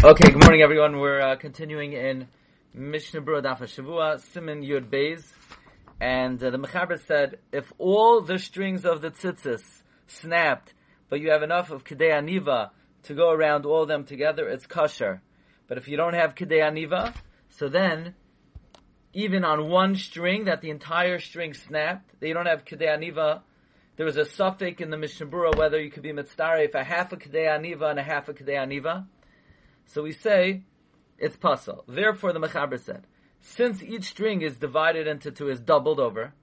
Okay, good morning, everyone. We're uh, continuing in Mishnah Berurah Daf Shavua, Siman Yud Beis, and uh, the Mechaber said, if all the strings of the tzitzis snapped, but you have enough of Kedei Aniva to go around all of them together, it's kosher. But if you don't have Kedei Aniva, so then, even on one string, that the entire string snapped, they don't have Kedei Aniva, there was a suffix in the Mishnah Berurah whether you could be mitzvah if a half a Kedei Aniva and a half a Kedei Aniva. So we say it's pasul. Therefore, the Mechaber said, since each string is divided into two, is doubled over,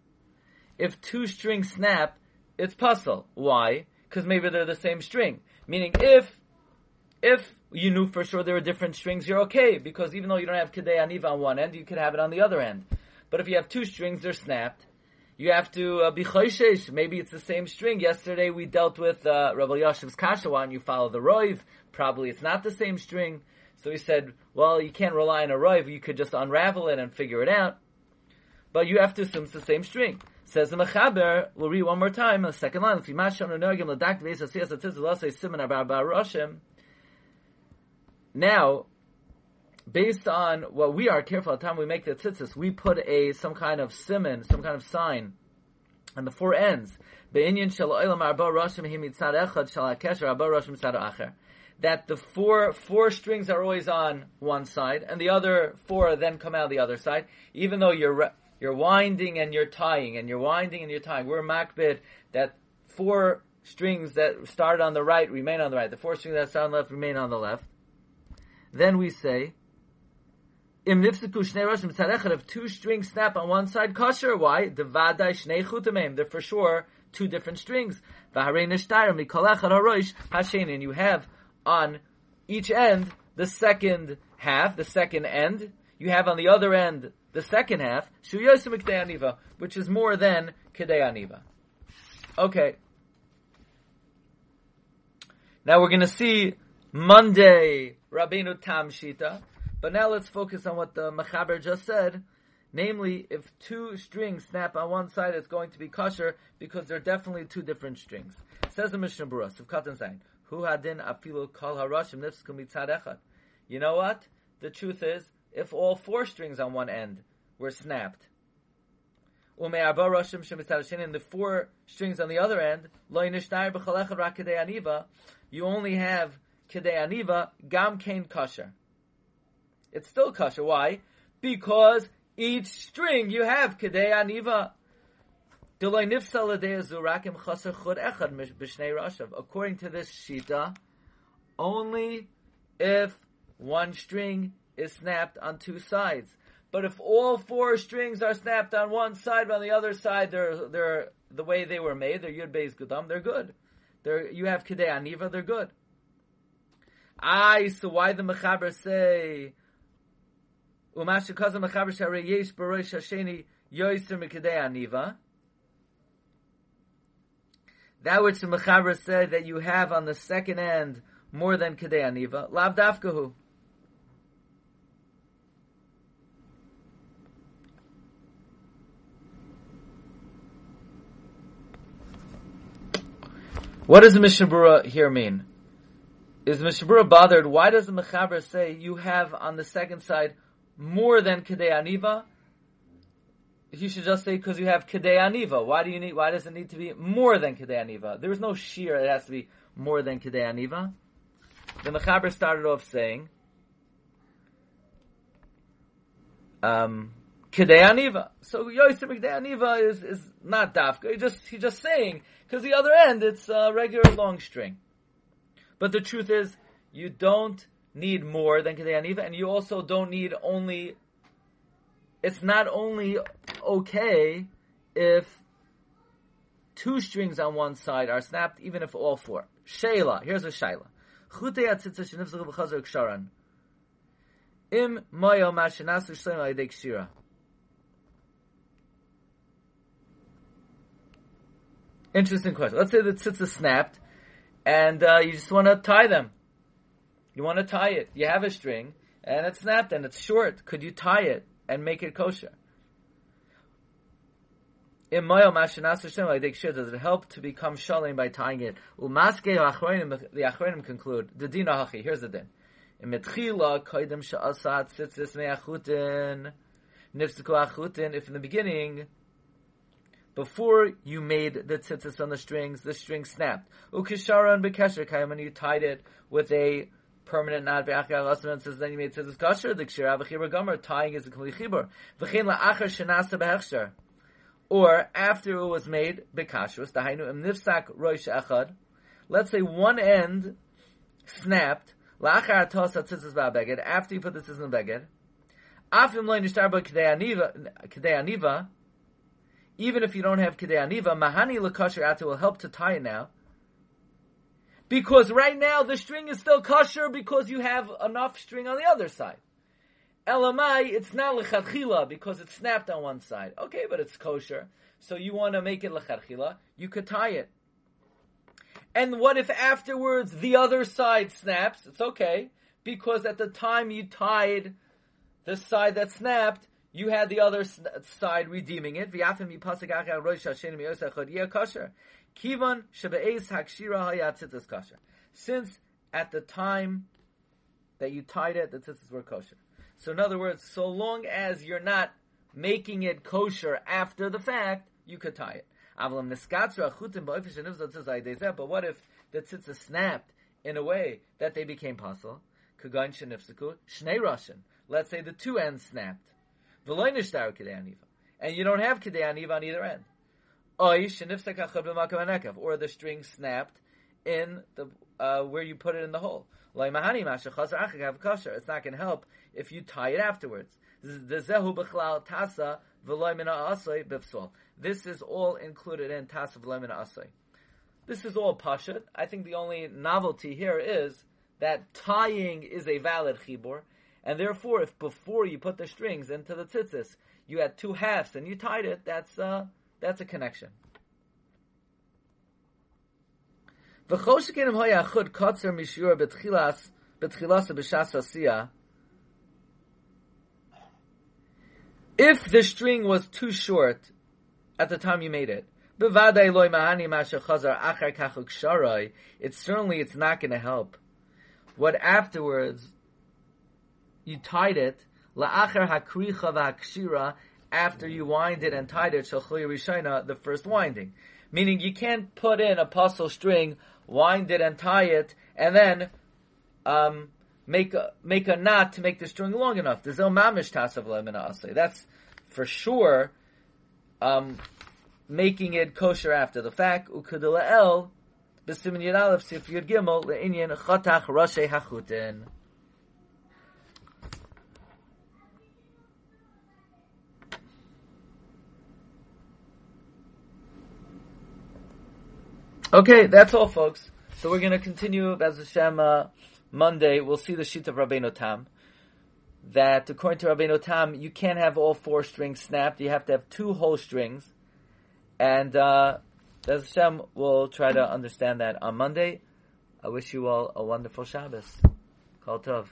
if two strings snap, it's pasul. Why? Because maybe they're the same string. Meaning, if if you knew for sure there were different strings, you're okay because even though you don't have Kedei Aniva on one end, you could have it on the other end. But if you have two strings, they're snapped. You have to uh, be choishesh. Maybe it's the same string. Yesterday we dealt with uh, Rabbi Yashiv's kasha. Why don't you follow the roiv? Probably it's not the same string. So he said, well, you can't rely on a roiv. You could just unravel it and figure it out. But you have to assume it's the same string. Says the Mechaber, we'll read one more time, the second line. Now, based on what we are careful at the time we make the tzitzis, we put a some kind of simon, some kind of sign on the four ends. That the four four strings are always on one side, and the other four then come out the other side. Even though you're you're winding and you're tying, and you're winding and you're tying, we're makbid that four strings that start on the right remain on the right. The four strings that start on the left remain on the left. Then we say Im nifsiku shnei roshim tzarechad, if two strings snap on one side, kosher. Why? Devadai shnei chutamim. They're for sure two different strings. V'harei nishtayr mikol echad harosh hashen. And you have on each end the second half, the second end. You have on the other end the second half, shuyosim aniva, which is more than kedei aniva. Okay. Now we're going to see Monday Rabbeinu Tam Shita. But now let's focus on what the Mechaber just said. Namely, if two strings snap on one side, it's going to be kosher because they're definitely two different strings. Says the Mishnah Berurah, Sivkat Zayin, Hu hadin afilu kol harashim nifskum mitzad. You know what? The truth is, if all four strings on one end were snapped, and the four strings on the other end, you only have kedei aniva, gam kain kosher it's still kosher. Why? Because each string you have kedei aniva. According to this shita, only if one string is snapped on two sides. But if all four strings are snapped on one side, but on the other side, they're, they're the way they were made, they're yud beis gudam, they're good. They're, you have kedei aniva, they're good. I so why the mechaber say Barosh Aniva. That which the Mechaber said that you have on the second end more than Kadei Aniva. Lav Dafkahu. What does Mishnah here mean? Is Mishnah bothered? Why does the Mechaber say you have on the second side more than Kedei Aniva, you should just say because you have Kedei Aniva. Why do you need? Why does it need to be more than Kedei Aniva? There is no shear; it has to be more than Kedei Aniva. The Mechaber started off saying, um, Kedei Aniva. So Yosef Kedei Aniva is is not dafka. He just he's just saying because the other end it's a regular long string. But the truth is, you don't need more than Kedei and you also don't need only. It's not only okay if two strings on one side are snapped, even if all four. Shayla, here's a shayla. Interesting question. Let's say the tzitzit snapped, and uh, you just want to tie them. You want to tie it. You have a string, and it's snapped, and it's short. Could you tie it and make it kosher? In Moyo Mashanas Hashem, I think does it help to become shalim by tying it? Umaske the Achronim conclude the din hachi. Here's the din. Achutin, if in the beginning, before you made the tzitzis on the strings, the string snapped. And you tied it with a permanent knot. Ve'achar alasim, says then you made tzitzis kasher, the kshira v'chibur gomer, tying is a complete chibur. V'chein la'achar shenasa behechsher. Or after it was made, bekashrus, dahainu im nifsak roish echad. Let's say one end snapped, la'achar tosa tzitzis ba'beged, after you put the tzitzis in the beged, afim loy nishtar ba k'dei aniva, even if you don't have Kedei Aniva, Mahani Lakasher Ata will help to tie it now. Because right now the string is still kosher because you have enough string on the other side. Elamai, it's not lechatchila because it's snapped on one side. Okay, but it's kosher. So you want to make it lechatchila, you could tie it. And what if afterwards the other side snaps? It's okay because at the time you tied the side that snapped, you had the other side redeeming it. Since at the time that you tied it, the tzitzis were kosher. So in other words, so long as you're not making it kosher after the fact, you could tie it. But what if the tzitzis snapped in a way that they became possible? Let's say the two ends snapped. And you don't have Kedei Aniva on either end. Or the string snapped in the uh, where you put it in the hole. It's not going to help if you tie it afterwards. This is all included in Tasa V'loimina Asay. This is all Pashat. I think the only novelty here is that tying is a valid chibur, and therefore, if before you put the strings into the tzitzis, you had two halves and you tied it, that's uh, that's a connection. If the string was too short at the time you made it, it's certainly it's not going to help. What afterwards you tied it, la'acher hakricha v'hakshira, after you wind it and tied it, shalchoy rishayna, the first winding. Meaning you can't put in a pasul string, wind it and tie it, and then um, make a, make a knot to make the string long enough. There's no mamish tasav lemina That's for sure um, making it kosher after the fact. Ukudila el b'simin yud aleph sif yud gimel le'inyan chatach rashe hachutin. Okay, that's all, folks. So we're going to continue as Hashem uh, Monday. We'll see the sheet of Rabbeinu Tam. That according to Rabbeinu Tam, you can't have all four strings snapped. You have to have two whole strings. And uh, as Hashem we'll try to understand that on Monday. I wish you all a wonderful Shabbos. Kol Tov.